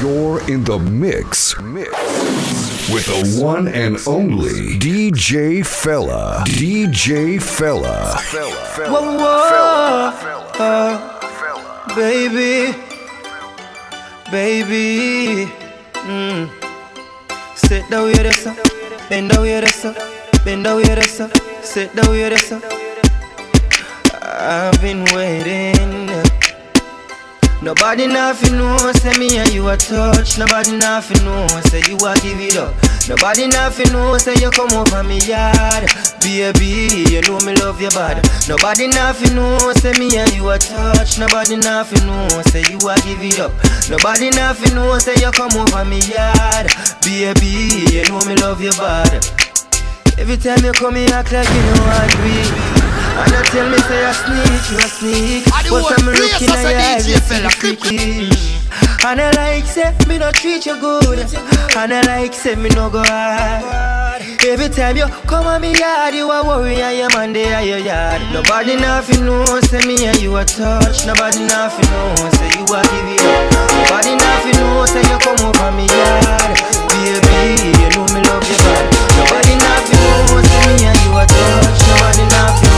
You're in the mix. Mix. With the one and only DJ Fella. DJ Fella. Fella. Whoa, whoa. Uh, baby. Baby. Mm. Sit down with us. Bend down with us. Bend down with us. Sit down with us. I've been waiting. Nobody nothing know, say me and you a touch. Nobody nothing know, say you a give it up. Nobody nothing know, say you come over me yard. Baby, you know me love your body. Nobody nothing know, say me and you a touch. Nobody nothing know, say you a give it up. Nobody nothing know, say you come over me yard. Baby, you know me love your body. Every time you come, you act like you know I agree. And you tell me say I sneak, you a sneak. But I'm looking at your eyes, you see the freaky And I like say me no treat you good. And I like say me no go hard. Every time you come on me yard, you a worry and your man there at your yard. Nobody nothing know, say me and you a touch. Nobody nothing know, say you a give it up. Nobody nothing know, say you come over me yard. Baby, you know me love you bad. Nobody nothing know, say me and you a touch. Nobody nothing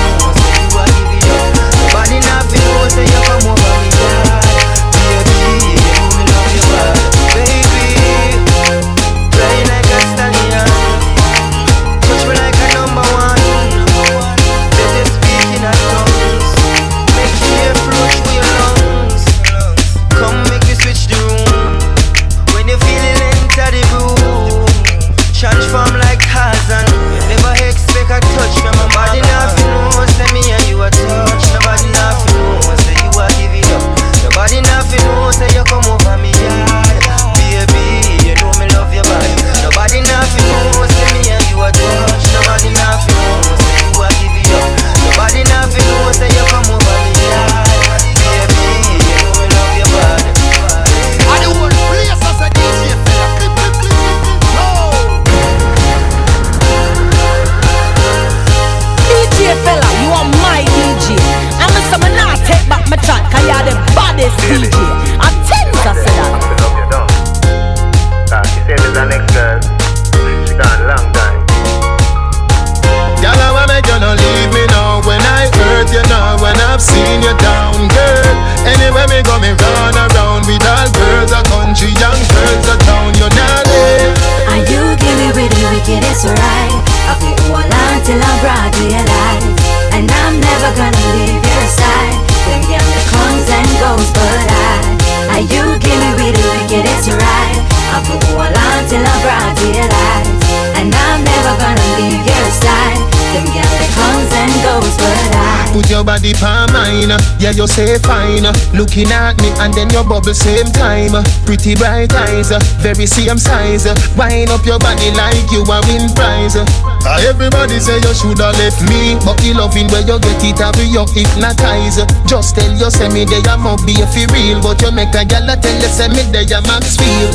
your body palm mine. Yeah, you say fine. Looking at me and then your bubble same time. Pretty bright eyes Very same size. Wind up your body like you a win prize. Ah, Everybody say you shoulda left me But the loving where you get it have you hypnotize Just tell you say me there must be a feel real. But you make a gal tell you say me there max feel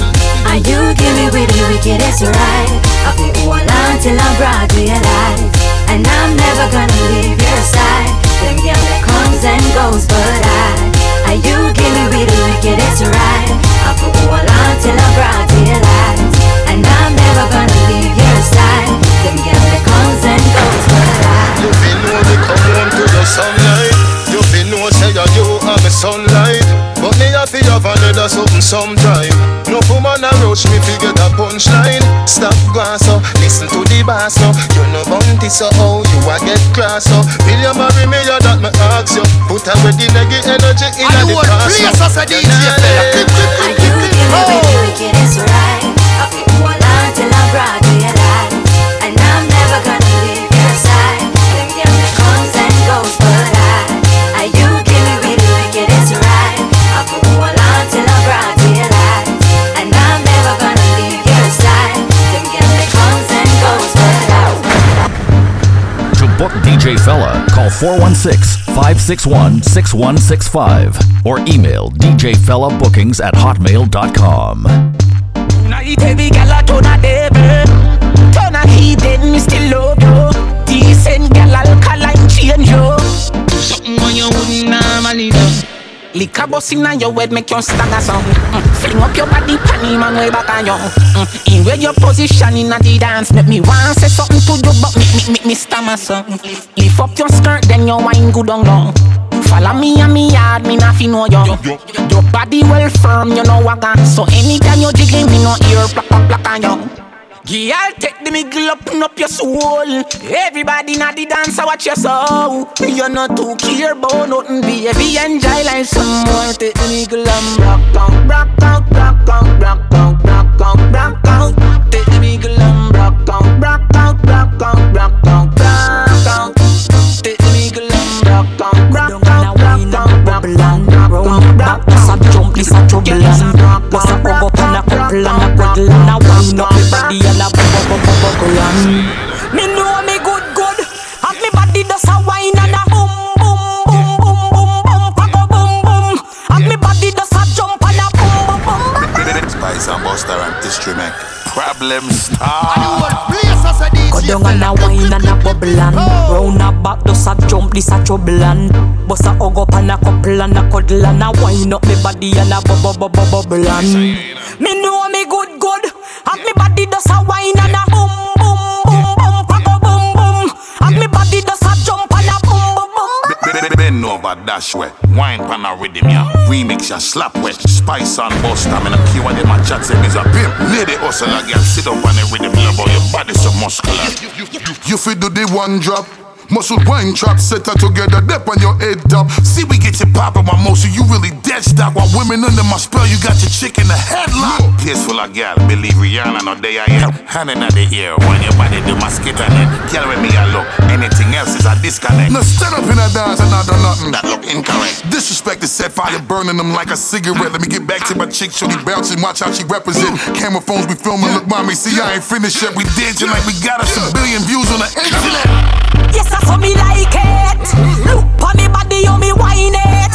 And you me with the wickedest right. I feel hold on till I'm broad realize And I'm never gonna leave your side comes and goes but I And you give me with the wickedest right. I feel hold on till I'm broad realize And I'm never gonna leave your side. Them girl comes and goes but I. You feel know me come home to the sunlight. You feel know say you are my sunlight. But me to have another something sometime No woman approach me fi get a punchline Stop glass so listen to the bass so You know bounty so how you a get cross so Will you marry me or that me ask you Put away the negative energy in I the know what past place as a DJ fella. Clip, clip, And clip, you clip, give clip. me with the Oh. wickedest right I feel 416 561 6165 or email djfellabookings at hotmail.com. Now you baby girl a turn a devil. Turn a heathen, me still love you. Decent girl alkaline change you Something when you wouldn't normally do Liquor bust inna your head make you stagger some mm. Fling up your body pan time and way back on you. Mm. In where your position in the dance, make me want say something to you, but me me me me stammer something. Lift up your skirt, then your wine good on long. Follow me and me yard, me not fi know you. Your body well firm, you know what got. So anytime you jiggle, me no ear Girl, take the middle up, up your soul. Everybody na the dance, watch your soul. You're not too care about nothing, baby. Enjoy life some more. Take the middle and rock out, rock out, rock out, rock out, rock out, rock out. Take the middle and rock out, rock out, rock out, rock out, rock out. Take the middle and rock out, rock out, rock out, rock out, round back. This a jump, this a trouble What's a hug up and a couple and a cuddle and a wind up me body and a bubble bubble bubble and Me know me good good And me body does a wine boom Spice and Buster and District Problem star. Go down and a wine and a bubble and Round a back does a jump, this a trouble and Bust a hug up and a couple and a cuddle and a wind up me body and a bubble bubble bubble and Me know me good good. And me body does a wine and a boom boom boom boom Pack a boom boom And me body does a jump Bend over, dash way. Wine pan a rhythm, yeah. Remix ya slap wet. Spice and Buster, me no care what them a chat say me's a pimp. Lady hustle a sit up on the rhythm, love your body so muscular. You fit do the one drop. Muscle wine trap set her together, dip on your head up. See, we get you poppin' my motion, you really dead stock. While women under my spell, you got your chick in the headlock. Peaceful a gal, believe Rihanna, no day I am. Hand in the ear, when your body do my skit on it. With me, I look. Anything else is a disconnect. No, stand up in a dance and not do nothing. That look incorrect. Disrespect is set fire, burning them like a cigarette. Let me get back to my chick, show me bouncing, watch how she represent. Camera phones, we filming, look, mommy, see, I ain't finished yet. We dancing like we got us a billion views on the internet. Yes, I saw me like it. Look on me body, oh me wine it.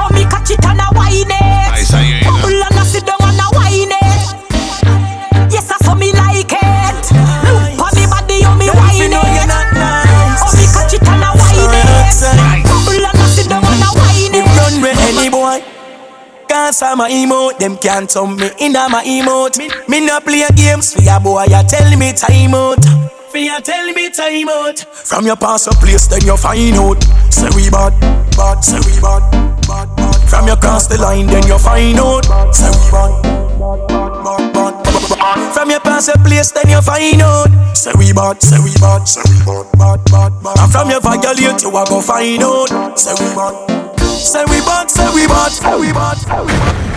Oh me catch it and a wine it. Nice, I hear you. Bubble and a sit down and a wine it. Yes, I saw me like it. Look on me body, oh me wine it. Oh me catch it and a wine it. Bubble and a sit down and a wine it. Run with any boy. Cause I'm a emote, them can't turn me in a my emote. Me, me no play games for ya boy, ya tell me time out. Ya tell me time out. From your past a place, then you find out. Say we bad, bad, say we bad, bad, bad. From your cross the line, then you find out. Say we bad, bad, bad, bad, bad. From your past a place, then you find out. Say we bad, say we bad, say we bad, bad, bad, bad. And from your violate, you a go find out. Say we bad. Say we bad, say we bad, say we bad, say we bad.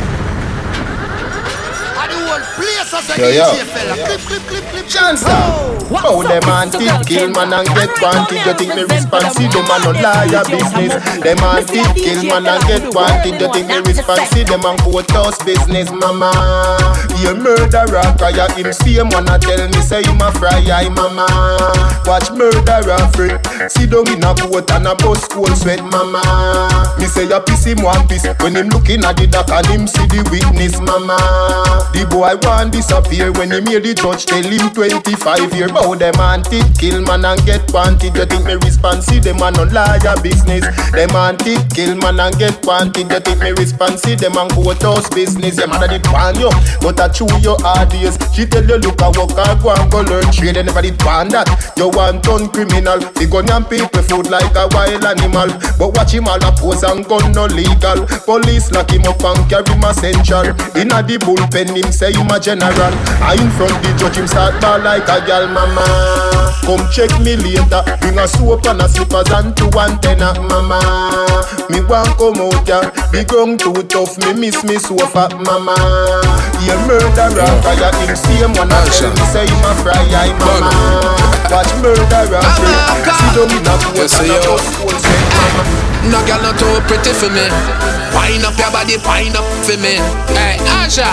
Yo, yo. Chance How them anti kill man and get wanted? You think me responsible? Man no liar business. Them anti kill man and get wanted? You think me responsible? Them and courthouse business mama. You murderer cause you him. Same one a tell me say him a fry eye mama. Watch murderer free See down in a court and a bus school sweat mama. Me say you piss him one piss When him looking at the dock and him see the witness mama. The boy want disappear. When he made the judge tell him 25 year. Bow them anti kill man and get wanted. You think me responsive them a no liar business. Them anti kill man and get wanted. You think me responsive them and courthouse business. Your mother did want you but I chew your days She tell you look a walk and go and go learn trade. They never did want that. You want done criminal. He gun and people food like a wild animal. But watch him all a pose and gun no legal. Police lock him up and carry him essential Inna the bullpen him say him a general I in front the judge him start ball like a gal mama. Come check me later. Bring a soap and a slippers and two antenna mama. Me want come out ya Big wrong too tough. Me miss me so fat mama. Yeah murderer. Cause ya him same one a tell me say him a fry eye mama. Watch murderer. Free See down in a coat and a bus school say mama. No girl not too pretty for me. Wind up your body, wind up for me. Hey, Asha,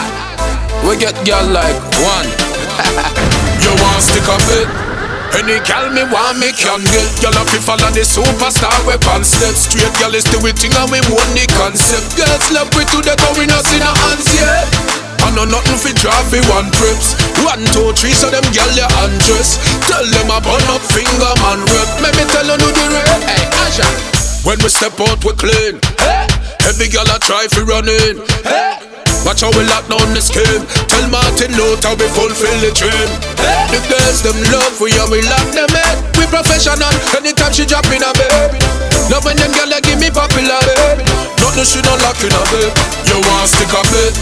we get girl like one. you want stick up it? Any girl me want me can get. Girl up if follow the superstar we concept Straight girl is do it thing and we own the concept. Girls love we to the going us in our hands yeah I know nothing fi draw fi one trips. One, two, three, so them gyal ya undress. Tell them I burn up finger man rep. Let me tell you do the rep. Hey, Asha When we step out we clean. Hey. Every gyal a try fi run in. Hey. Watch how we lock down the scheme. Tell Martin Luther we fulfill the dream. The girls them love we and we lock them in. We professional. Anytime she drop in a bed. Now when them gyal give me popular. Baby. Nothing she don't lock in a bed. You want stick a bit.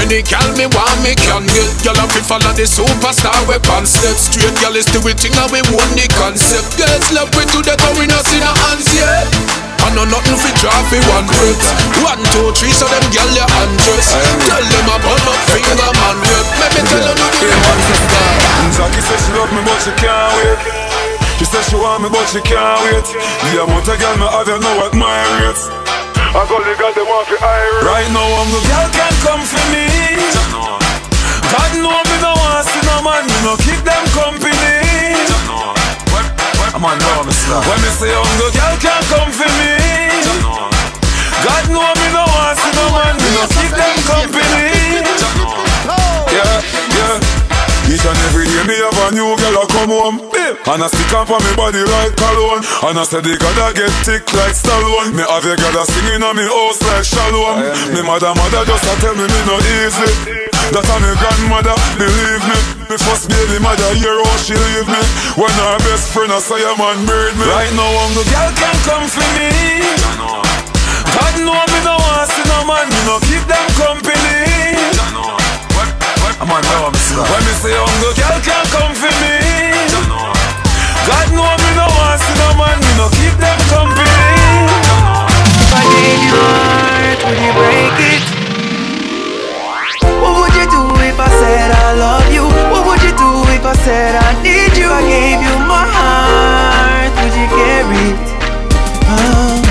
Any gal me want me can get Girl have to follow the superstar weapon step Straight gal is do it thing and we want the concept Girls love we to the we not see no hands yet I know nothing fi drop fi one breath One, two, three, so them gal ya undress Tell them I burn up finger man rep Let me tell them do the one Jackie says she love me but she can't wait. She says she want me but she can't wait. The amount of gal me have you know what my rates. I go the girl them want fi hire Right now I'm the girl can come for me. God know me no want see no man. Me no keep them company I'm me stop When me say I'm the girl can't come for me. God know me no want see no man. Me no keep them company. Yeah, yeah each and every day me have a new girl come home. And I stick up on me body like cologne. And I say the God I get thick like Stallone. Me have a girl a singing on me house like Shalom. Me mother mother just a tell me me no easy. That a me grandmother, believe me. Me first baby mother hear how she leave me. When her best friend a say a man buried me. Right now I'm the girl can come for me. God know me no want see no man. Me no keep them company I'm on know me stop When me say hungry girl can't come for me God know me no want see no man Me no keep them company If I gave you heart, would you break it? What would you do if I said I love you? What would you do if I said I need you? I gave you my heart, would you carry it? Ah.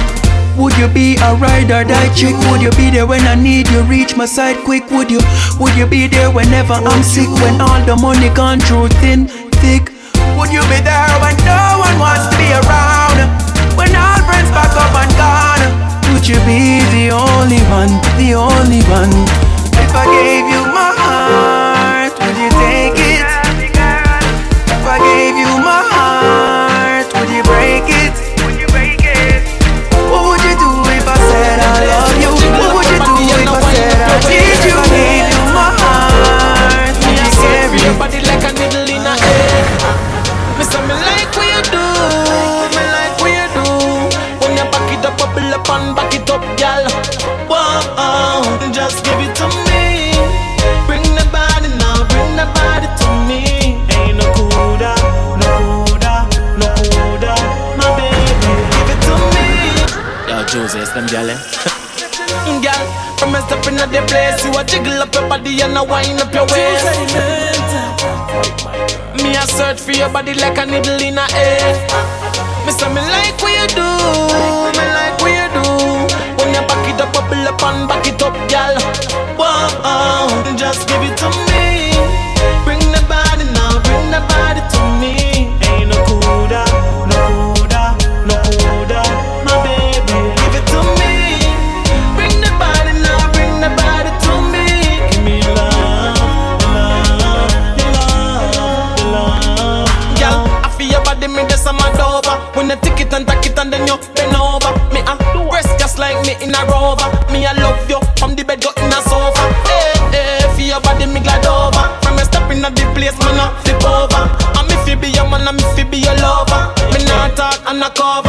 Would you be a ride or die chick? Would you be there when I need you? Reach my side quick, would you? Would you be there whenever I'm sick? When all the money gone through thin, thick? Would you be there when no one wants to be around? When all friends back up and gone? Would you be the only one, the only one? If I gave you wind up your waist. Me a search for your body like a needle in a egg. Me say me like what you do, me like what you do. When you back it up, bubble up and back it up, girl. In a rover. Me I love you from the bed go in a sofa. Eh, hey, hey, feel your body, me glide over. From me step in the place, me not flip over. I'm if you be your man, I'm if you be your lover. Me not talk and not cover,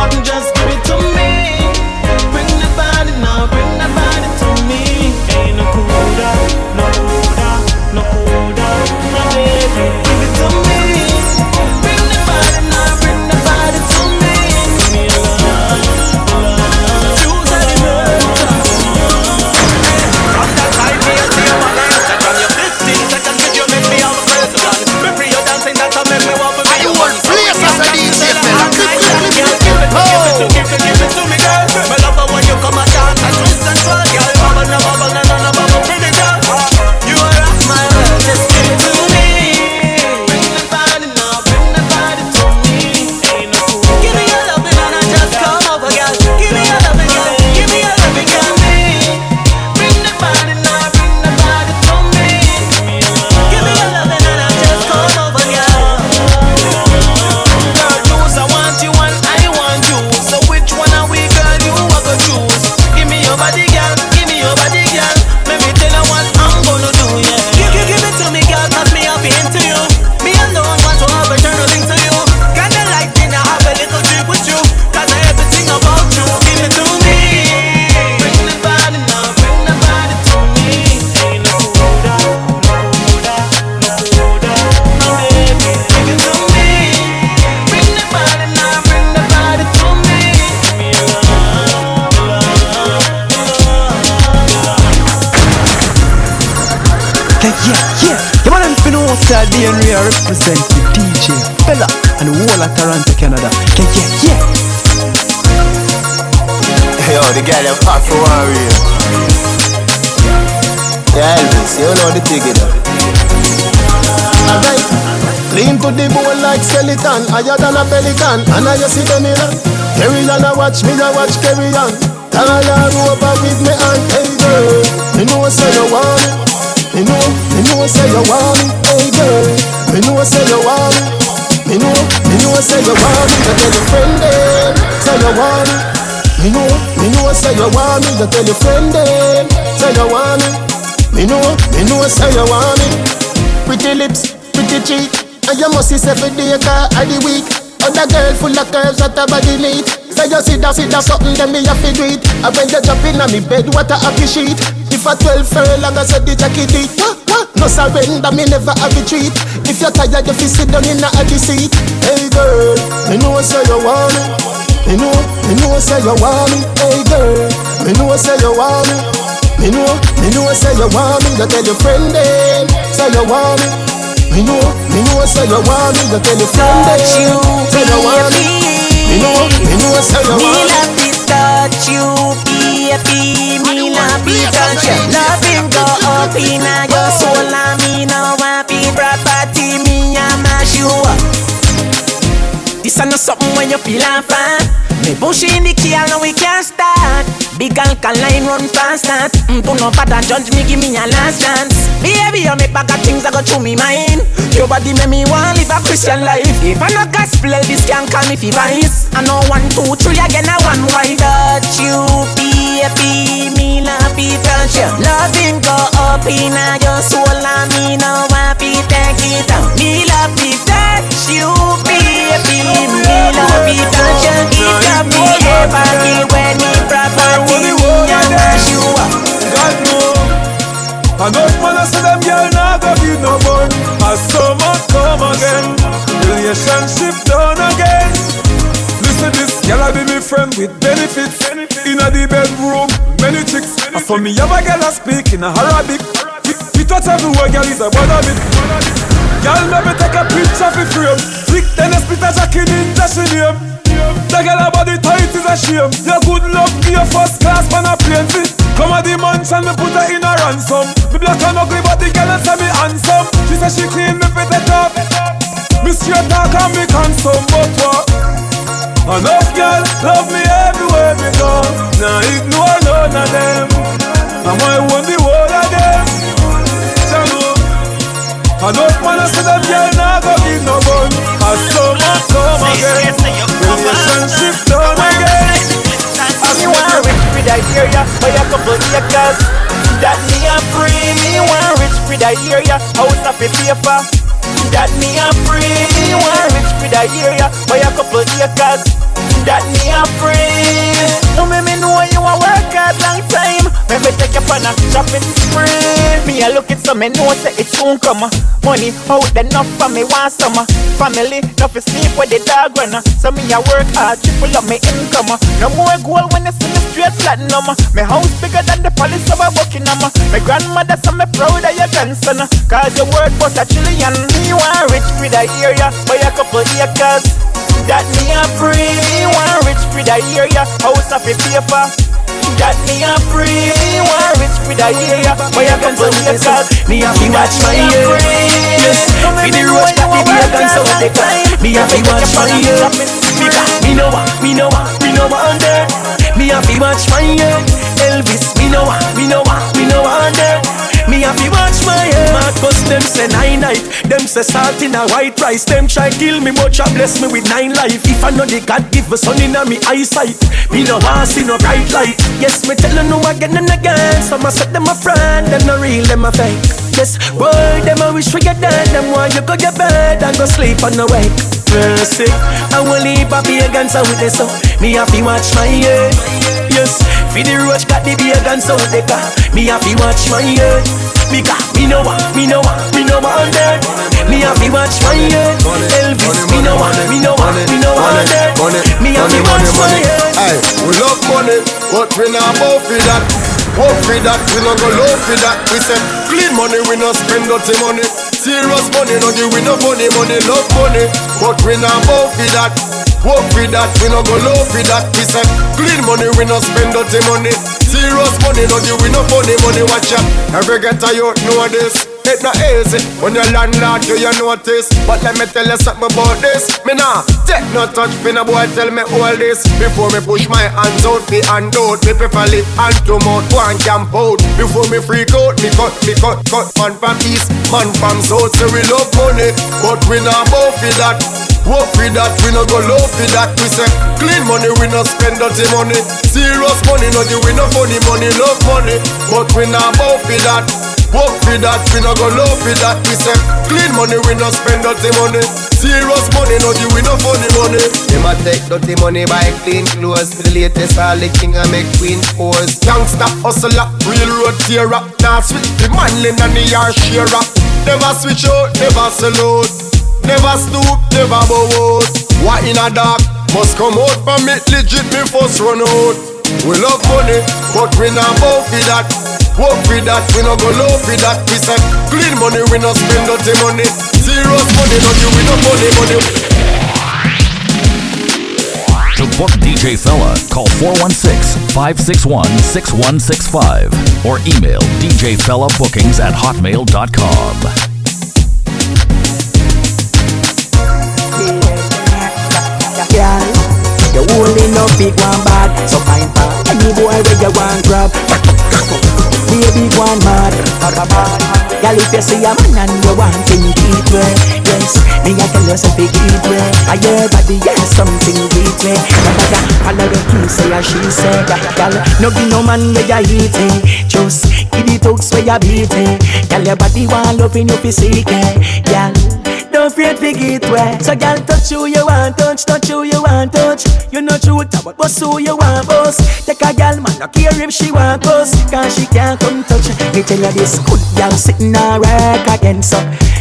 you know the thing. Alright, lean to the bowl like skeleton, higher than a pelican, and I just see the mirror. Carry on, I watch me, I watch carry on. All over with me and hey girl, me know say you want me. Me know, me know say you want me, hey girl. Me know say you want me. Me know, me know say you want me. You tell your friend them, say you want me. Me know, me know say you want me. You tell your friend them, say you want me. Me know, me know say you want me. Pretty lips, pretty cheek, and you must see every day car uh, of the week. Other girl full of curves, what a body neat. Say you see that, see that something, then me have to do it. And when you jump in on me bed, what a happy sheet. If a 12 furlong, I said the jacket what? No surrender, me never have a treat. If you're tired, you fi sit down in a seat. Hey girl, me know say you want me. Me know, me know say you want me. Hey girl, me know say you want me. Me know, me know say you want me. You tell your friend them, say you want me. Me know, me know say you want me. You tell your friend them, say you want me. Me know, me know say you want me. Me love to touch you, baby. Me love to touch you. Loving go up in your soul, and me know happy property. Me a mash you up. This ain't not something when you feel and fan. Me push in the key, now we can't start. Big alkaline run fast that. Mm, do no bother judge me, give me a last chance. Baby, you make back of things that go through me mind. Your body make me want live a Christian life. If I no gospel, this can call me fi vice. I know one, two, three again, I one why touch you, baby. Me love it touch you. Loving go up in your soul, Relationship done again. Listen this, girl I be me friend with benefits. Inna the bedroom, many chicks. And for me have a girl I speak in a Arabic. We touch everywhere, girl is a one of it Girl me take a picture for frame. Flick then a split a jacket in Josh name The girl her body tight is a shame. Your good luck give your first class man a plane Come at the mansion, me put her in a ransom. Me black and ugly, but the girl say me handsome. She say she clean me fit it up. Me straight talk and me handsome, but what? Enough girl love me everywhere me go. Now ignore none of them. I might want the whole of them. Jalo. Enough man I say them girl nah go give no bun. As summer come again, relationship done again. Me want rich for that area, buy a couple acres. That me a free. Me want rich that area, house of a paper. That me a free. Want rich for that area, buy a couple acres. That me a free. No me me know you a work hard long time. Me me take you on a shopping spree. Me a look it so me know say it soon come. Money out enough for me want some. Family, enough to sleep with the dog run. So me a work hard, triple up me income. No more goal when you see me straight platinum. My house bigger than the palace of a Buckingham. My grandmother so me proud of your grandson. Cause your word was a trillion. Me want rich for the area, buy a couple acres. That me a free. You want rich for the area, house of a paper. That me a free. Want rich for the area, buy a couple acres. Me have to watch my ear. Yes, for the road that me be a gun so they can. Me have to watch my ear. Because me know what, me know what, me know what under. Me have to watch my ear. Elvis, me know what, me know what, me know what under. Me have to watch my ear. Marcus them say nine night. Them say salt in a white rice. Them try kill me, much and bless me with nine life. If I know the God give a sun in a me eyesight, me no want see no bright light. Yes, me tell you no again and again. Some a set them a friend, them no real, them a fake. Yes, boy, them a wish for you dead. Them want you go your bed and go sleep on the wake. Mercy, I will leave a pagans out with this so Me have to watch my ear For the roach got the pagans out they got Me have to watch my ear Because me know what, me know what, me know what on there Me have to watch my ear Elvis, me know what, me know what, me know what on there Me have to watch my ear Hey, we love money, but we not both for that. Hope for that, we no go low for that. We say clean money, we no spend dirty money. Serious money, no give we no funny money, love money, but we not both for that. Work for that, we no go low for that. We say clean money, we no spend dirty money. Serious money, no give we no funny money. Watch out, every getter you know this. It not easy when you landlord do you notice. But let me tell you something about this. Me nah take no touch for no boy tell me all this. Before me push my hands out me hand out. Me prefer lip and to mouth one camp out. Before me freak out me cut me cut cut. Man from east man from south So we love money. But we not both for that Work for that, we no go low for that. We say clean money, we no spend dirty money. Serious money, no we no funny money, love money, but we not both for that. Work for that, we no go low for that. We say clean money, we no spend dirty money. Serious money, no give we no funny money. Them a take dirty money by clean clothes. The latest all the king a make queen pose. Youngster hustler, real road up Now switch the manly and the yard sharer. Never switch out, never sell out. Never stoop, never bow out. What in a dark must come out from it legit me first run out. We love money, but we not bow for that. Work for that, we no go low for that. We say clean money, we no spend dirty money. Serious money, no give we no money, money. To book DJ Fella, call 416-561-6165 or email djfellabookings at hotmail.com. up big one bad, so fine for any boy where you want grab. Baby one mad, Girl, if you see a man and you want him deep way, yes, me I tell you something deep way. I hear body, yes, something deep way. No matter follow the he say or she say, girl, no be no man where you eat it. Just give it hooks where you beat it. Girl, your body want loving you fi seek it, girl. Don't afraid to get wet. So girl, touch who you want touch, touch who you want touch. You know true but boss who you want boss. Take a girl, man, no care if she want us, cause she can't come touch. Me tell you this, good girl sitting a work again, so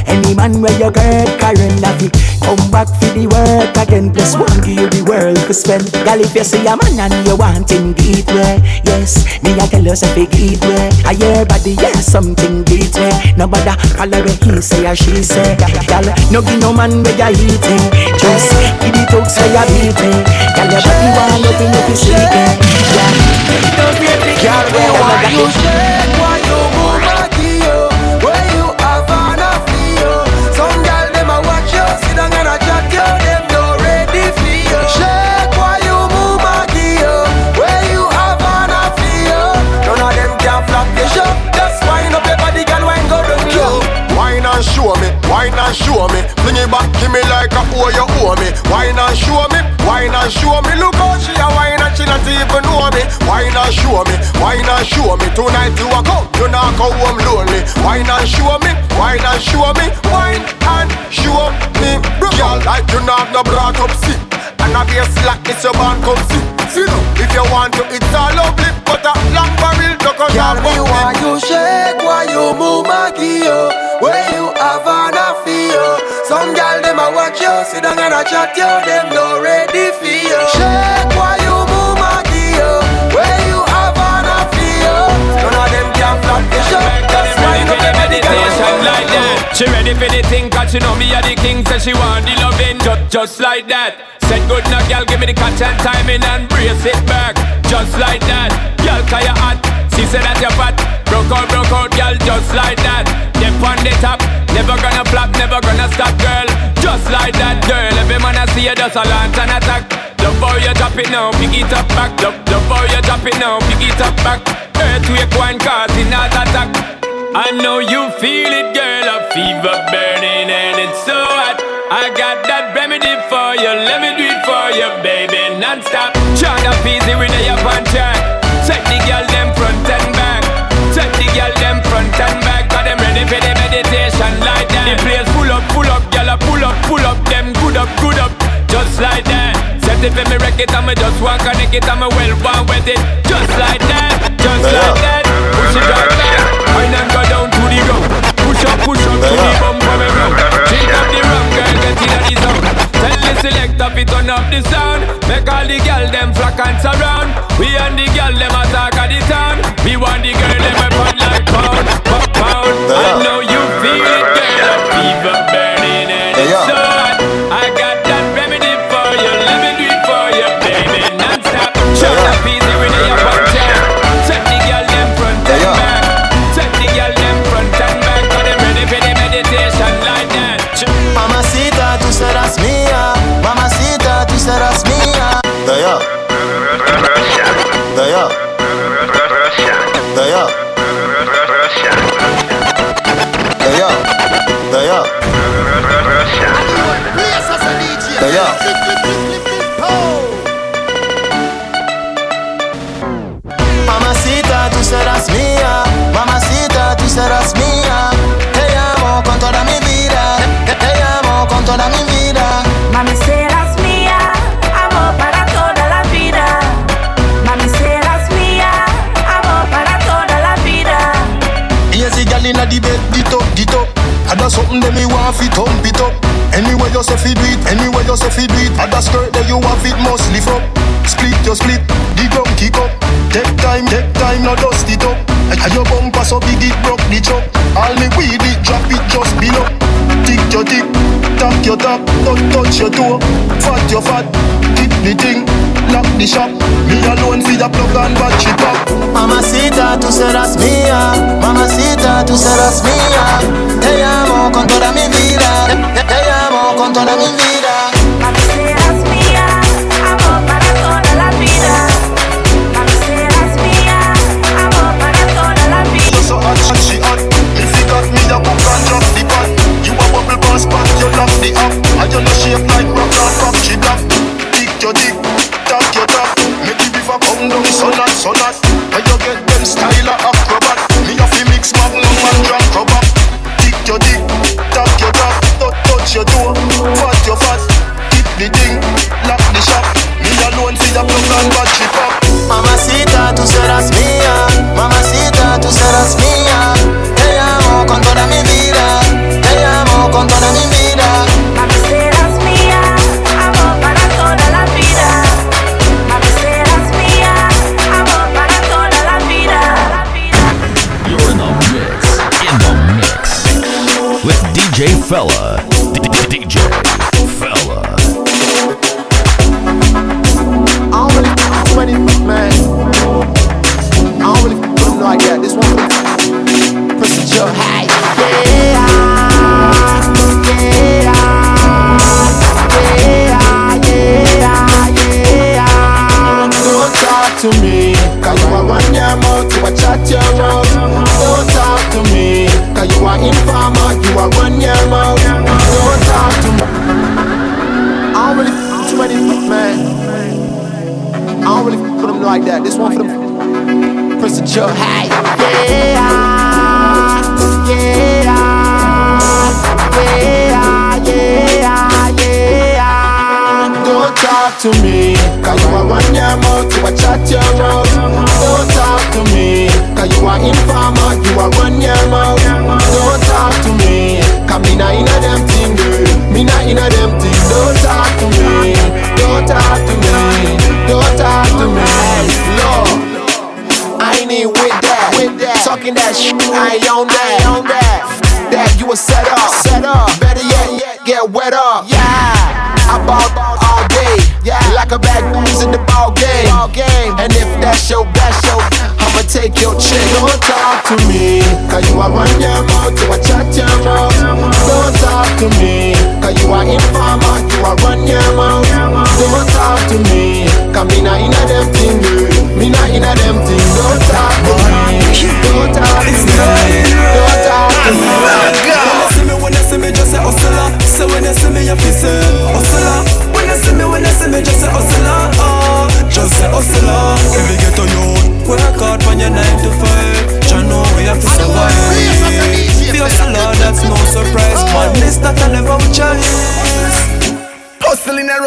any man where you get current happy, come back for the work again. Plus one give you the world to spend. Girl, if you see a man and you want him get way, yes, me I tell you something get way. I hear body, yes, something get way. Nobody follow what he say or she say, girl. No give no man where you eating Just give it hooks where you beating Girl, your body want nothing if you sleeping Yeah Don't be a big girl you want you show me. Bring it back, give me like a owe you owe me. Wine and show me, wine and show me. Look how she a wine and she not even know me. Wine and show me, wine and show me. Tonight you a come, you not go home lonely. Wine and show me, wine and show me. Wine and show me, girl. Like you not no brought up see. And a be a slack, it's your band come see. See no, if you want to, it's all lovely, but a long barrel to cut Girl, me want you shake why you move my gear Where you Sit down and a chat you Them no ready for you Shake while you move my gear Where you have an affair None of them can flop the show Just wind up the meditation like that. She ready for the thing, cause she know me are the king, so she want the loving, just, just like that. Said good now, girl, give me the catch and timing and brace it back, just like that. Girl, cause you hot, she said that you're fat. Broke out, broke out, girl, just like that. Dip on the top, never gonna flop, never gonna stop, girl. Just like that, girl. Every man I see you does a launch and attack. The how you drop it now, pick it up back. Love how you drop it now, pick it up back. Earthquake one causing heart attack. I know you feel it, girl. A fever burning and it's so hot. I got that remedy for you. Let me do it for you, baby, non-stop. China easy with the up on track. Take the girl them front for the meditation like that. The place full up, full up, y'all pull up, pull up, them good up, good up, just like that. Set it for me wreck it, I'ma just walk on it, I'ma well one with it, just like that, just yeah. like that. Push it like that, when I go down to the ground. Push up, push up yeah. to the bum, bum, bum. Drink up the rum, girl, get in the zone. Tell the selector fi turn up the sound. Make all the girl them flock and surround. We and the girl them attack at the town. We want the girl them a like pound about. I know you. Fi thump it up. Anyway you say fi do it, anyway you say fi do it. Got skirt that you want it must lift up. Split your split, the ground kick up. Take time, take time, now dust it up. And your bumper so big it broke the chop. All me weed it, drop it just below. Your tick, tap your tap, don't touch your toe. Fat your fat, tip the thing, lock the shop. Me alone see the plug and battery pop. Mamacita, tú serás mía. Mamacita, tú serás mía. Te amo con toda mi vida. Te, te amo con toda mi vida. A bubble boss, but you lock the up. And you no shape like rock and pop, she drop. Tick your dick, tap your tap. Make the river come down, so not, so not. When you get them style of acrobat, me have to mix magnum and drop rubber. Tick your dick, tap your tap, touch, touch your toe, fat your fat. Keep the thing, lock the shop. Me alone see the plug and battery pop. Mamacita, tú serás mía. With DJ Fella. DJ Fella. I don't really man. I don't really. This one jug. Yeah, yeah, yeah, yeah, yeah. Don't talk to me, cause you are you a chat your mouth. Don't talk to me, cause you are informer, are run your mouth. Don't talk to me. I don't really f- too many man. I don't really f- with them like that. This one for them. Press the jug. Hey, yeah, to me, cause you are run your mouth, you a chat your mouth. Don't talk to me, cause you are informer, you are run your mouth. Don't talk to me, cause me not inna them thing, girl. Me not inna them thing. Don't talk to me, don't talk to me, don't talk to me. Lord. I in with that, with that. Talking that shit, I on that, on that. That you a set up, set up. Better yet, get wet up. Yeah, I day, yeah. Like a bag booze in the ball game, ball game. And if that's your, that's your, I'ma take your chick. Don't talk to me, cause you are run your mouth, you a chat your mouth. Don't talk to me, cause you are informer, you are run your mouth. Don't talk to me, cause me not inna them thing, girl. Me not inna them thing. Don't talk to me, don't talk to me, don't talk to me. When you see me,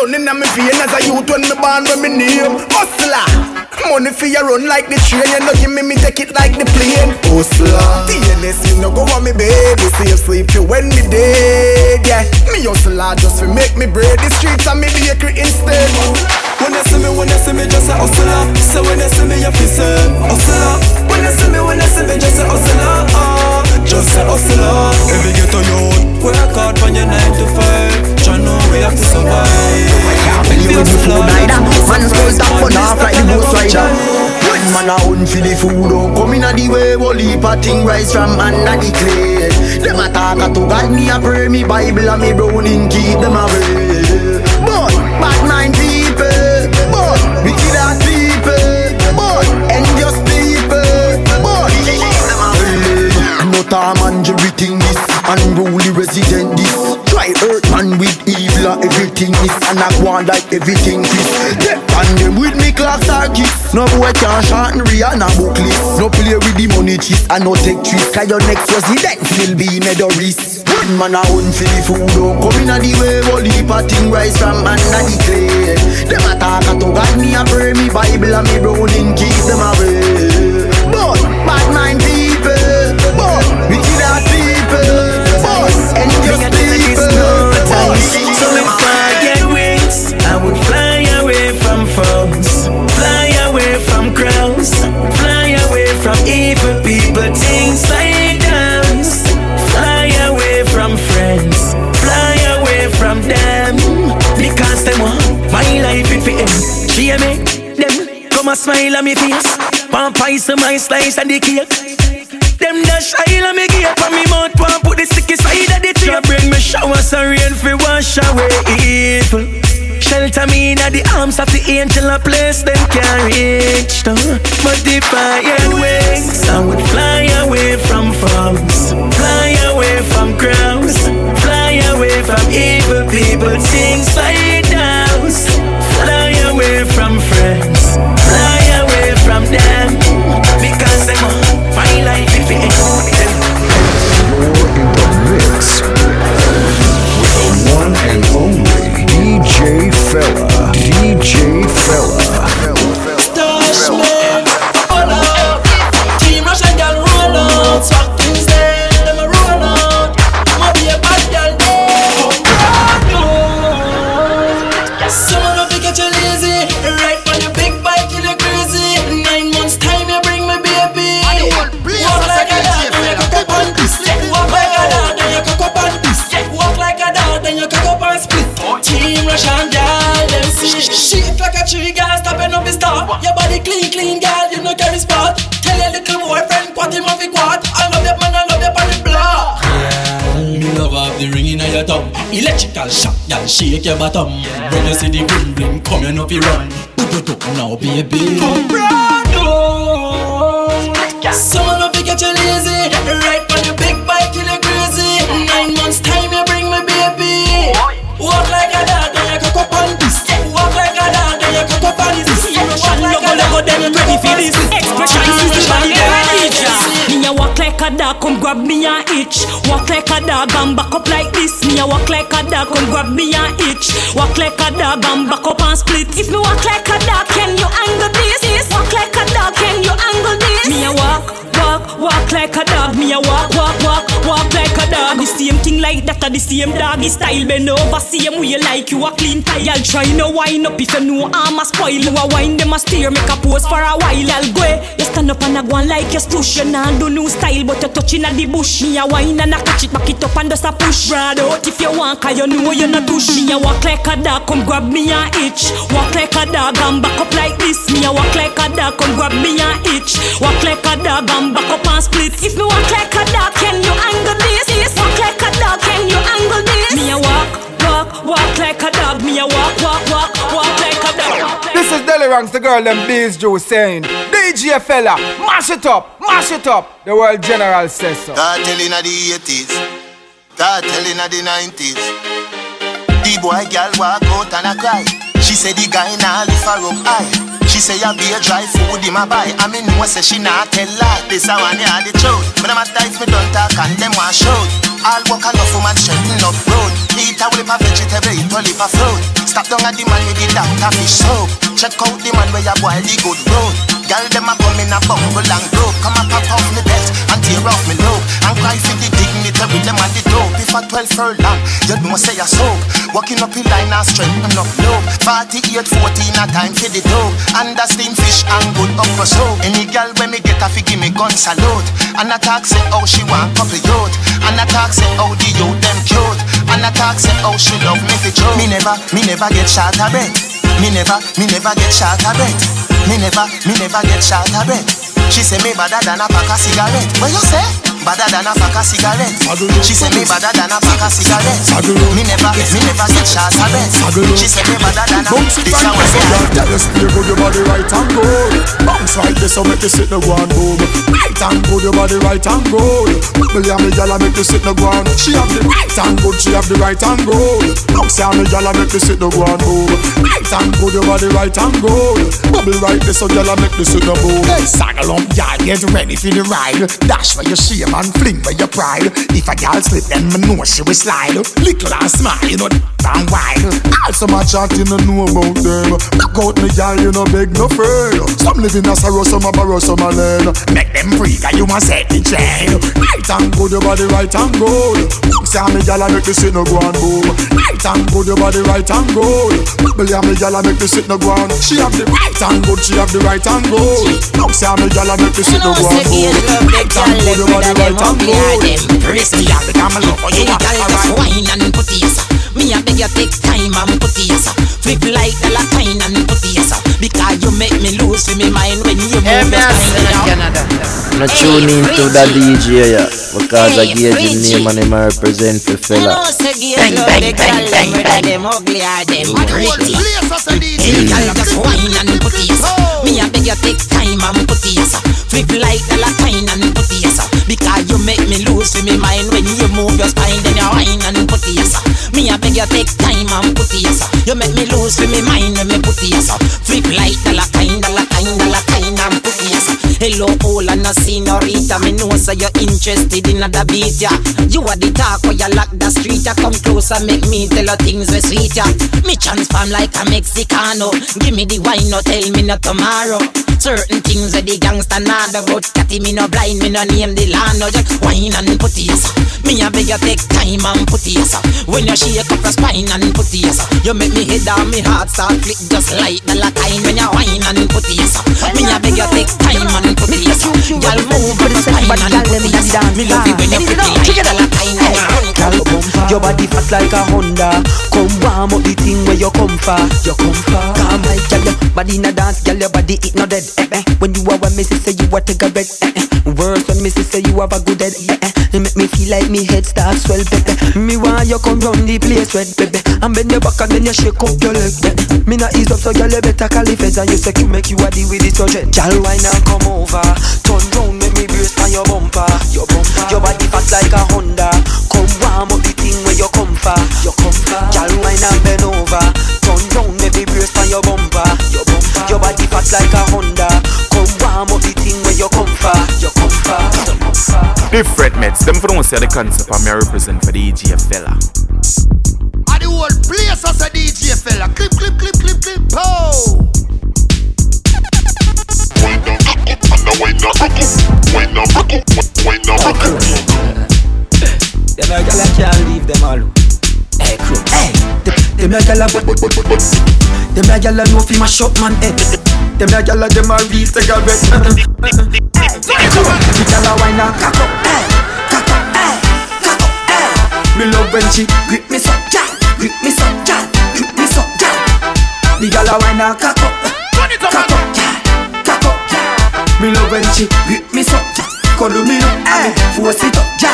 Hustling and me vein as a youth when me born when me name Hustler. Money for you run like the train You know give me me take it like the plane. Hustler. TNS you know go on me baby. Save sleep you when me dead Yeah. Me hustler just to make me bread. The streets and me bakery instead. When you see me, when you see me, just say hustler. So when you see me, you feel say hustler. When you see me, when you see me, just say hustler. Oh, just say hustler. Every ghetto youth, work hard from your nine to five. You know we have to survive. You with the food rider Man skull top on off like the ghost rider One man a hunt for the food Don't come in a the way Whole heap of thing rise from under the clay Them a talk a to God Me a pray me Bible and me browning Keep them away A man everything this Unruly resident this Try hurt man with evil everything is And I on like everything Chris Step on them with me clocks or kiss No boy can shorten Rihanna book list. No play with the money cheese and no take tricks Cause your next president will be Medoris One man a hunt for the food Don't come in a the way. Whole heap of thing rise from under the clay Them a talk a to God me a pray me Bible and me browning keep them away on me face. One piece of my slice and the cake. Them that shy on me gate from me mouth One put the sticky side of the tape Bring me showers and rain for wash away evil Shelter me in the arms of the angel A place them can't reach no. But the fire wings I would fly away from foes Fly away from crowds Fly away from evil people Things fight them the ring in your tongue Electrical shock, y'all shake your bottom When you see the bling bling come you know fi run Put it up now baby oh. Someone up to get you lazy. Right on your big bike, you look crazy. Nine months time, you bring me baby. Walk like a dog, then you cock up on this. Walk like a dog, then you cock up on this. Walk like a dog, then you ready for this. Expression like a dog, come grab me a itch. Walk like a dog and back up like this. Me a walk like a dog, come grab me a itch. Walk like a dog and back up and split. If me walk like a dog, can you angle this? Walk like a dog, can you angle this? Me a walk, walk, walk like a dog. Me a walk, walk, walk, walk like a dog. The same thing like that, a the same doggy style. Bend over, same way like you a clean tie. Y'all try no wind up if you know I'm a spoil. You a wind them a steer, make a pose for a while. I'll go. You stand up and a go on like you stush. You nah do new style, but you touching at the bush. Me a wine and a catch it, back it up and just a push. Broad out if you want, cause you know you're not touch. Me a walk like a dog, come grab me a itch. Walk like a dog and back up like this. Me a walk like a dog, come grab me a itch. Walk like a dog and back up and split. If me walk like a dog, can you angle this? Yes, walk like a dog, can you angle this? Me a walk, walk, walk like a dog. Me a walk, walk, walk, walk like a dog. This is Delly Ranx, the girl them Bees Juice saying, DJ fella, mash it up, mash it up. The world general says so. Cartel in the 80s, cartel in the 90s. The boy girl walk out and a cry. She say the guy nah lift her up high. She say I be a dry food in my buy. I mean know say she not tell lie. This a one ya the truth. Me no matter if me don't talk and them want shout. All work enough woman straighten up road. Eat a lip of vegetable, eat a lip of fruit. Stop down at the man with the doctor fish soap. Check out the man where ya boil the good road. Girl them a come in a bumble and broke. Come a pop off me belt and tear off me lobe. And cry for the dignity with them and the dope. If a 12 furlong, you know say a soap. Walking up in line and straighten up low. 48, 14 a time for the dope. And a steam fish and good upper soap. Any girl when me get a fi give me gun salute. And a talk say oh she want couple youth. And a talk say oh the youth them cute. And a talk say oh she love me for true. Me never, me never get shot a bet. Me never, me never get shot a bet. Me never, me never get shot a bet. She say me better than a pack of cigarette. What you say? Better than a pack of cigarette. She say me better than a pack of cigarette. Me never, me never get shot a bet. She say me better than a Bounce it this right a what there, say. Tell us play good your body right and good. Bounce right there, so make you sit no ground boom. Right and good your body right and good. Bubble ya me gyal make you sit no ground. She have the right and good, she have the right and good. Bounce ya me gyal make you sit no ground boom. Right and good your body right and good. Bubble right there, so gyal make you sit no boom. Hey, saddle up, gyal, get ready for the ride. Dash for your shame and fling for your pride. If a gyal slip, then me know she will slide. Little and smile, you know and wide. Also my chat, you know know about them. Back out me gyal, you know beg no afraid. Some live in a sorrow, some a borrow, some a learn. Make them free, cause you must set the chain. Right and good, your body right and good. Bounce ya me gyal, make the sit no go and boom. Right and good, your body right and good. Bubble ya me gyal, make the sit no go and. She have the right and good, she have the right and good. Bounce ya me gyal, make the sit no go and boom. Right and good, your body right and good. Raise me up, become a lover, you Hey, are girl, just alright. wine and put yes. Me a beg you take time and put yes. Flip like the latine and put yes. Because Because you make me lose for me mind when you move your spine No tune into the DJ yeah, because I gave the name and him represent the fella. Bang, bang, bang, bang, bang. Them ugly or them pretty. Hey, girl, just wine and put it Me a beg you take time and put it Flip like the latine and put it Because you make me lose me mind. When you move your spine, then you wine and put it Me a beg you take time and put it You make me lose me mind when me put it Flip like the latine, the latine, Hello, all and a senorita. Me know say you're interested in the beat, yeah. You are the talk where you lock the street, yeah. Come closer, make me tell you things we sweet, yeah. Me transform like a Mexicano. Give me the wine, no tell me no tomorrow. Certain things where the gangsta nada but catty me no blind, me no name the land, no just wine and put it, yes. Me a beg you take time and put it, yes. When you shake up your spine and put it, yes. You make me head down, me heart start flick just like the latine when you wine and put it, yes. Me a beg you take time and put it, yes. Girl move with the spine and put it, yes. Me love it when you the latine when you run. Your body fat like a Honda. Come warm up the thing where you come for. You come for. Come like girl, your body na dance, girl, your body it no dead. Eh, eh. When you are when me say you are take a red. Eh, eh. Worse when me say you have a good head. Eh, eh. It make me feel like me head start swell, baby. Me want you come round the place, red, baby. And bend your back and then you shake up your leg, baby. Me not ease up, so girl, you better call the feds and you say you make you a deal with it, so jet. Girl, why now come over? Turn round, make me brace on your bumper. Your bumper. Your body fat like a Honda. Come warm up the thing where you come for. You come for. Girl, why now bend over? Turn round, make me brace on your bumper. Your bumper. Your body fat like a Honda. Come warm up the thing where you come for. You come for. Different mates, them for don't say the concept and me I represent for the EG fella. And the whole place as a DJ fella. Clip, clip, clip, clip, clip. Oh! Them a gyal a can't leave them alone. Hey crew, hey. Them a gyal a Them a gyal a know fi mash up man head. Them a gyal a them a real cigarette. The gyal a wine and cock up, hey, cock up, hey, cock up, hey. Me love when she grip me so, ja, grip me so, ja, grip me so, ja. The gyal a wine and cock up, Me love when she grip me so, ja, cuddle me up, hey, force it up, ja.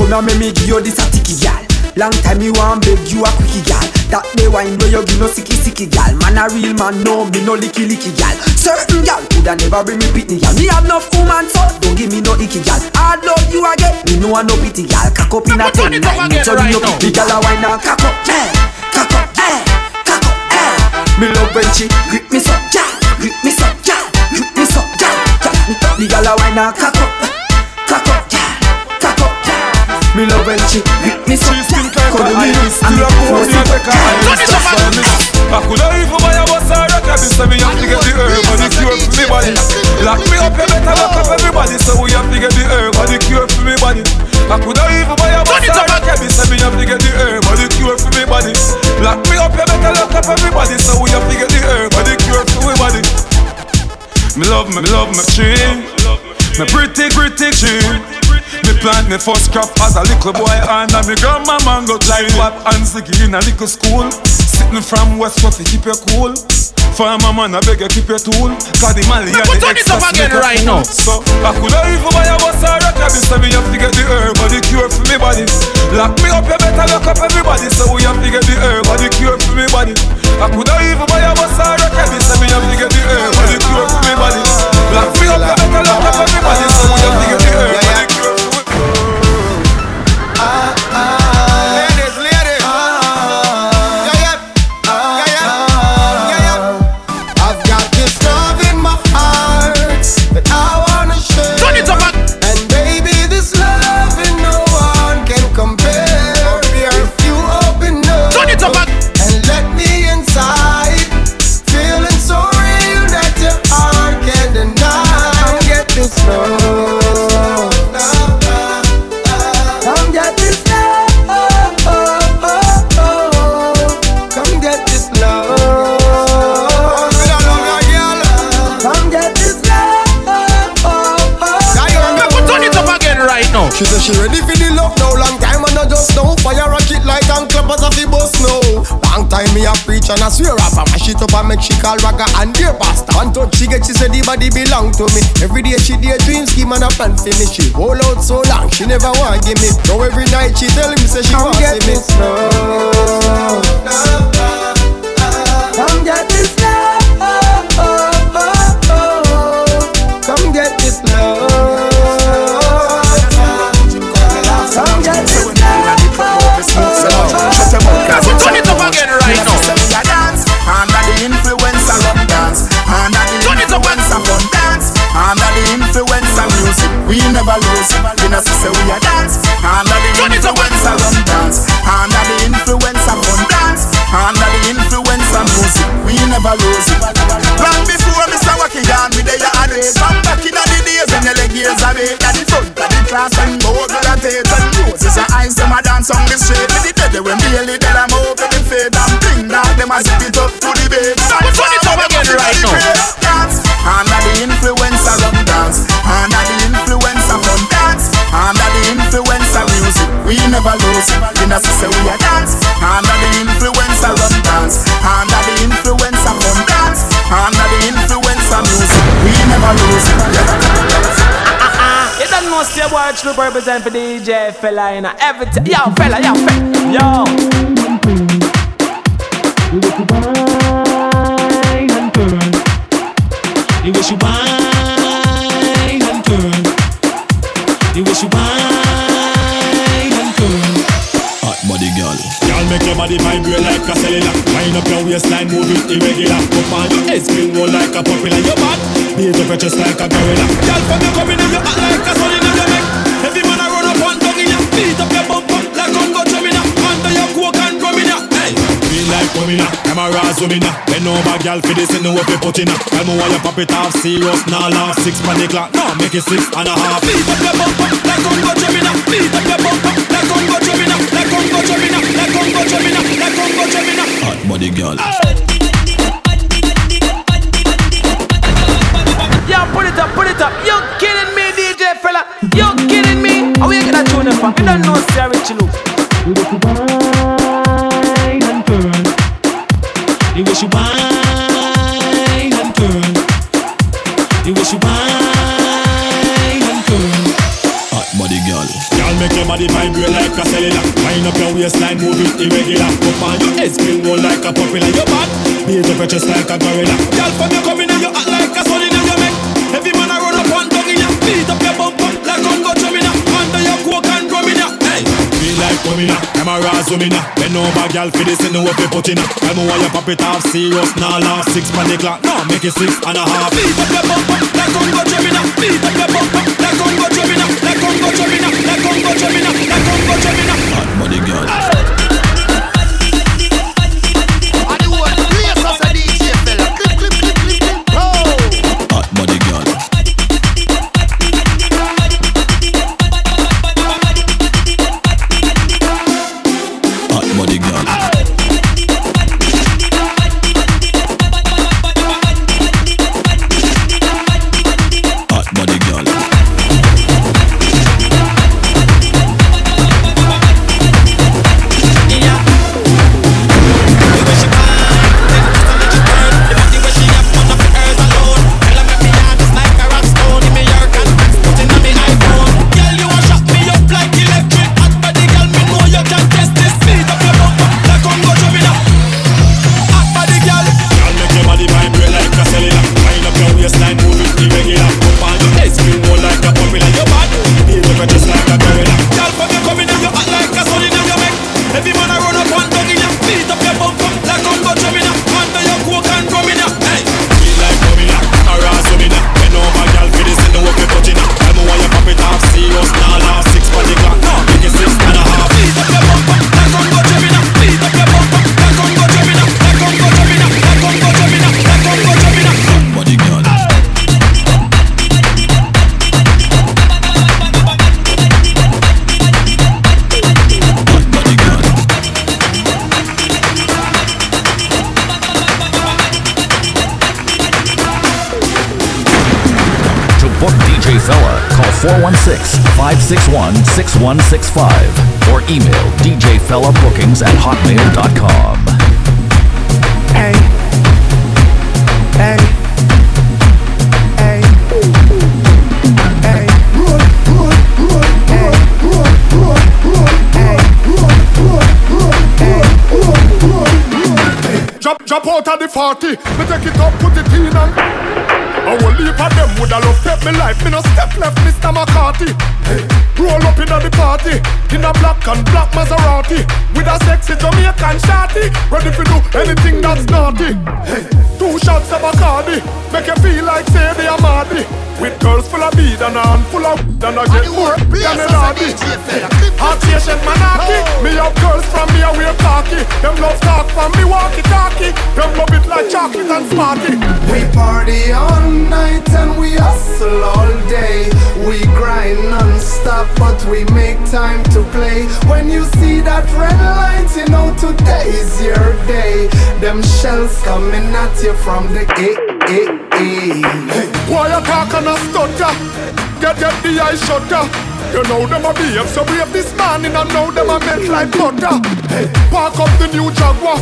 Come here, me me give you this a ticky gal. Long time me want beg you a quickie gal. That the wine where you give no sicky sicky gal. Man a real man, no me no licky licky gal. Certain gal coulda never bring me pitney gal. Me have enough woman so don't give me no icky gal. I love you again. Me no want no pity gal. Cock up in a ten nine. Me tell you the gal a wine and cock up, eh, cock up, eh, cock up, eh. Me love when she grip me so, gal, grip me so, gal, grip me so, gal. gal. The gal a wine and cock up, cock up, gal, cock up, gal. Me love when she grip me so, gal, cuddle me up and me force it up, gal. I coulda even buy a bus or a cab So me have to get the herb and the cure for me body Lock me up, you better lock up everybody So we have to get the herb and the cure for me body I coulda even buy a a love me, me love my tree Me pretty, pretty tree me plant me first crop as a little boy and me grandma mango tree Like Bob and Ziggy in a little school. Sitting from West Coast to keep you cool. Farmer man, I beg you keep your tool. Cause the Mali and the turn it up excess again make you right cool. now. So I coulda even buy a bus or a cab. So me have to get the herb and the cure for me body. Lock me up, you better lock up everybody. So we have to get the herb and the cure for me body. I coulda even buy a bus or a cab. So me have to get the herb and the cure for me body Lock me up, you better lock up everybody So we to get She said she ready for the love now. Long time and I just know. Fire rocket like and clap as a fi bust now. Long time me a preach and I swear up. I mash it up and make she call ragga and dear pastor. One touch she get, she say the body belong to me. Every day she daydream scheme and a plan for me. She hold out so long, she never want give me. Now every night she tell me say she want see me. Slow. We not say we a dance Under the influence of rum dance Under the influence of fun dance Under the influence of music We never lose it Long before Mr. Wacky gone Me there and wait From back in the days When your leg years it At the front of the class And both of the tails And roses and eyes Them a dance on the street Me the dead When barely dead I'm open the fade And bring down Them a zip it up to the bed Turn it up again right now. Dance Under music We never lose We not say we a dance Under the influence of rum dance Under the influence of fun dance Under the influence of music We never lose You don't know say boy true represent for DJ fella in every time. Yo fella, yo fella, yo. The way she whine and turn. They wish you mine and The way she whine girl. Girl, make your body vibrate like a cellular. Wind up your waistline, move it irregular. Up on your head, spin roll like a popular. Your back, beat up just like a gorilla. Girl, from your coming in, you act like a sun in your neck. Every man a run up and dog in ya. Beat up your bumper like Congo ya. Under your coke and drumming ya. Hey, feel like coming ya. Camera zooming ya. Bend over, girl, for this in the way put in ya. Tell me why you pop it off serious, nah laugh. Six pan the clock, nah make it six and a half. Beat up your bumper like Congo ya. Beat up your bumper like Congo ya. Like Congo drumming ya. Like Congo drumming ya. Like Congo drumming. Hot body girl. Yo, put it up, put it up. You kidding me, DJ fella? You kidding me? How you get that tune from? You don't know Sarah Richie Luke. The way she whine and turn. The way she whine body vibrate like a cellular. Wind up your waistline, move it irregular. Up on your head, spin roll like a popular. Your back, beat up just like a gorilla. Girl, from your coming in, you act like a sun in your neck. Every man a run up and dog in ya. Beat up your bumper like coming ya. Camera zooming ya. Bend over, girl, for this in the way we put in ya. Tell me why you pop it off serious, nah laugh. Six pan the clock, nah make it six and a half. Beat up your bumper like Congo drumming ya. Beat up your bumper like Congo drumming. Like Congo drumming. Like Congo drumming. Like Congo drumming. Hot body girl. 165 or email djfellabookings at hotmail.com. Hey. Hey. Hey. Hey. Hey. Hey. Jump, out of the 40, me take it up, put it in and I will leave of them would I love take me life, me no step left, Mr. McCarthy Roll up in the party In a black and black Maserati. With a sexy Jamaican shawty Ready to do anything that's naughty. Hey. Two shots of Bacardi Make you feel like say they are Mardi With girls full of bead and a handful of And I get more than a naughty. Hot patient monarchy Me have girls from me a wear Them love talk from me walkie-talkie. Them love it like chocolate and smarty. We party all night and we hustle all day. We grind non-stop, but we make time to play. When you see that red light, you know today is your day. Them shells coming at you from the A. Hey, why you talk and a stutter? Get get the eye shutter. You know them a behave so brave this morning and now them a melt like butter. Hey, park up the new Jaguar.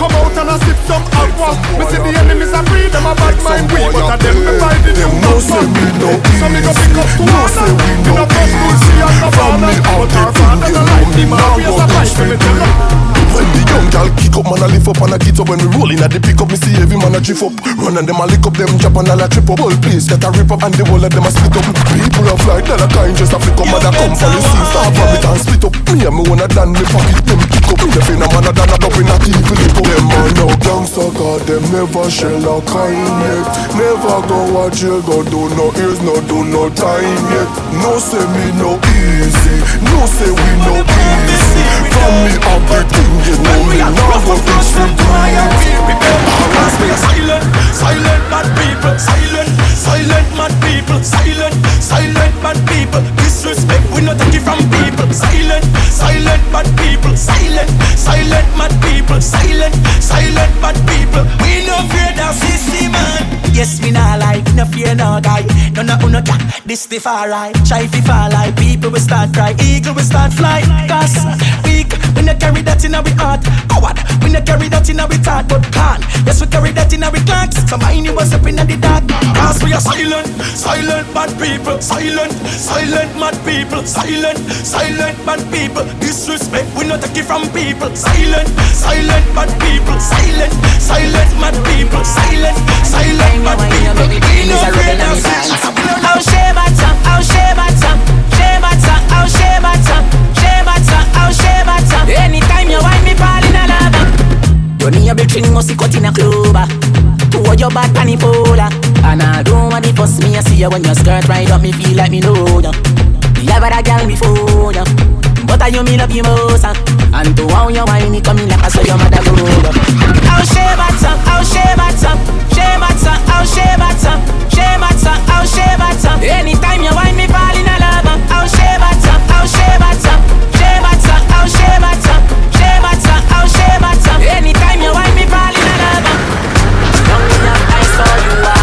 Come out and a sip some agua. Me see the enemies a free them a bad mind we, but a them me buy the new we no So me go pick up two say we no In a first school she and me out But her the father no know like me and now raise go a fight for me tell her when the young gal kick up, man, I lift up and I get up. When we rolling at the pick up, me see every man a drift up. Run and them a lick up, them jump and all a trip up. All place get a rip up and the whole of them a split up. People a fly, dollar kind just a flick up Mother come for the scene, start from it and split up. Me and me wanna done me pocket, them kick up. Me the fin a man a done a up in a TV lip up. Them man no gangster, God, them never shell a kind yet Never go a jail, go do no ears, no do no time yet. No say me no easy, no say we no easy From me up the thing, you know me now go fix me Silent, silent mad people, silent, silent mad people, silent, silent mad people. Disrespect we not take it from people. Silent, silent mad people, silent, silent mad people, silent, silent mad people. Yes, me nah like, no fear no guy. No no no cat, this the far right. Try fi fall like people will start cry, eagle will start fly. Cause weak, we no carry that in our heart. Coward, we no carry that in our thought, but can. Yes, we carry that in our clocks. So mind you was up in the dark. Cause we are silent, silent bad people, silent, silent mad people, silent, silent bad people. Disrespect, we not take it from people. Silent, silent bad people, silent, silent mad people, silent, silent mad people. We no I'll my tongue, I'll share my tongue, share my tongue, I'll share my tongue, me, need bitch must be cut in a clover. To hold your back panny polar. And I don't want to fuss me, I see you when your skirt right up, me feel like me know ya. Me have a girl before ya. But I you me love you most uh. And to how you whine me coming like I saw your mother up I'll share my tongue, I'll share my tongue Share my tongue, I'll share my tongue Share my tongue, I'll share my tongue Anytime you whine me fall in love I'll share my tongue, I'll share my tongue Share my tongue, I'll share my tongue Share my tongue, I'll share my tongue Anytime you whine me fall in love Young enough, I saw you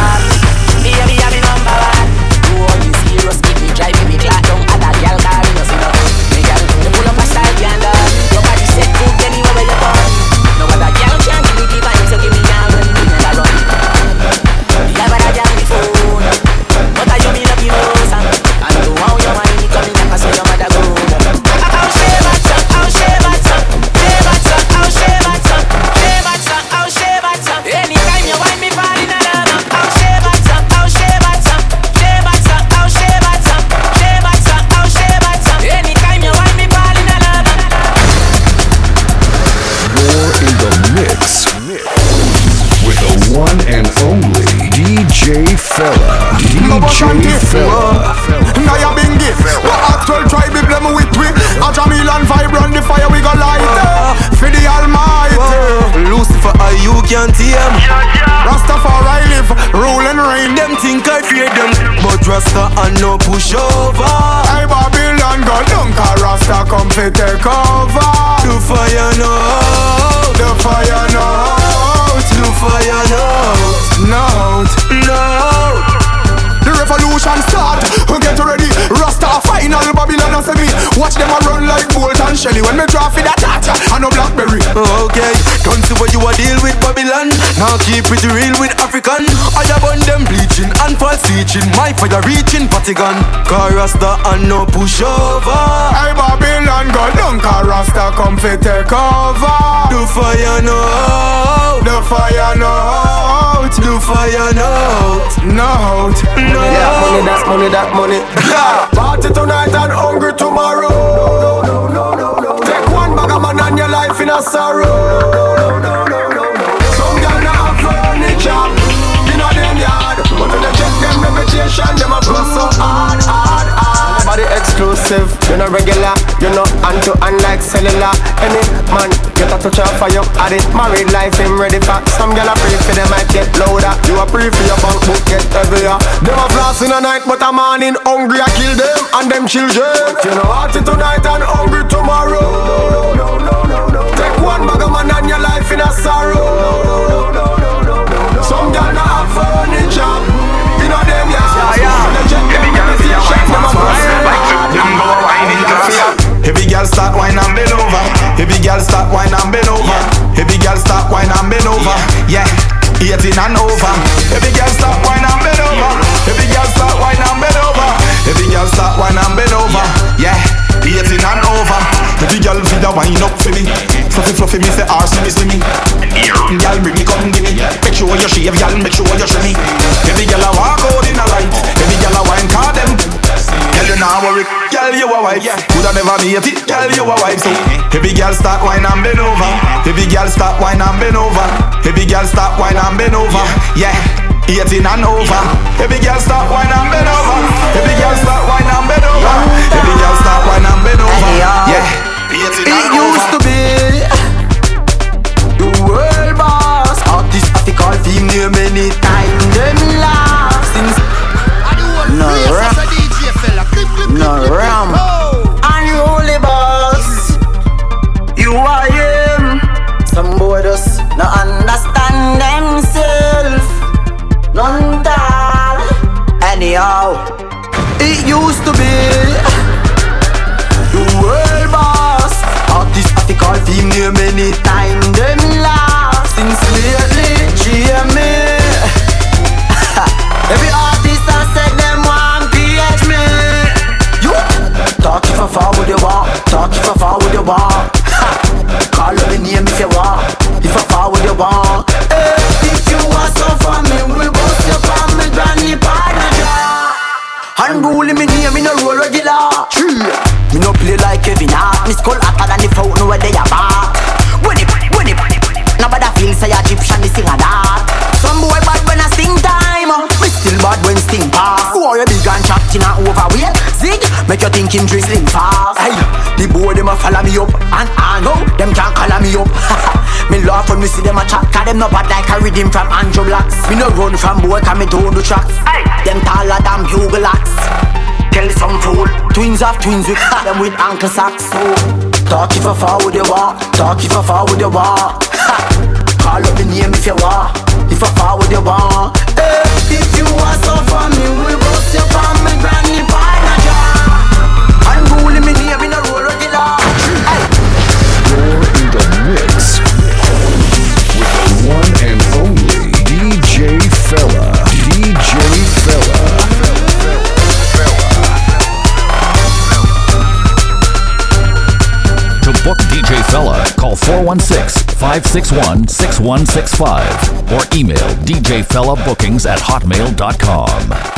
false teaching My fire reaching Vatican Car Rasta and no pushover Hey Babylon go down Car Rasta come fi take over The fire no out The fire no out The fire no out No out No Yeah, money that, money that, money Party tonight and hungry tomorrow No, no, no, no, no. Take one bag of man and your life in a sorrow Some check them a blow so hard, hard, hard Body exclusive, you know regular, you know hand to cellular. Any man get a touch off for you, at it. Married life, him ready for. Some girl a pray for them might get louder. You a pray for your bank book get heavier. Them a floss in the night, but a morning hungry I kill them and them children. You know party tonight and hungry tomorrow. no no no no Take one bag of man and your life in a sorrow. Some girl start wine and bend over. Heavy girl start wine and bend over. Heavy girl start wine and bend over. Yeah, 18 and over. Heavy girl start wine and bend over. Heavy girl start wine and bend over. Heavy girl start wine and bend over. Yeah, 18 and over. Heavy girl feel the wine up for me. Fluffy fluffy me say ah, arse me see me. Girl bring me come give me. Make sure you shave, girl. Make sure you shimmy. Heavy girl a walk out in the light. Heavy girl a wine call them. Girl, you not worry, girl, you a wife. Coulda never made it, girl, you a wife So, heavy girl start wine and bend over. Heavy girl start wine and bend over. Heavy girl start wine and bend over. Yeah, 18 and over. Heavy girl start wine and bend over. Heavy girl start wine and bend over. Heavy girl start wine and bend over. Yeah, 18 It used to be the world boss. Artist have to call him name anytime them last. Since No rap, call him him drizzling fast. Hey, the boy them a follow me up, and I know them can't call me up. me laugh when me see them a chat, cause them no bad like a rhythm from Andrew Blacks. Me no run from boy, cause me don't do tracks. Hey, them taller than bugle axe. Tell some fool, twins of twins with them with ankle socks. So, talk if I fall with you walk, talk if I fall with you walk. Call up the name if you want, if I fall with you want. 416-561-6165 or email djfellabookings at hotmail.com.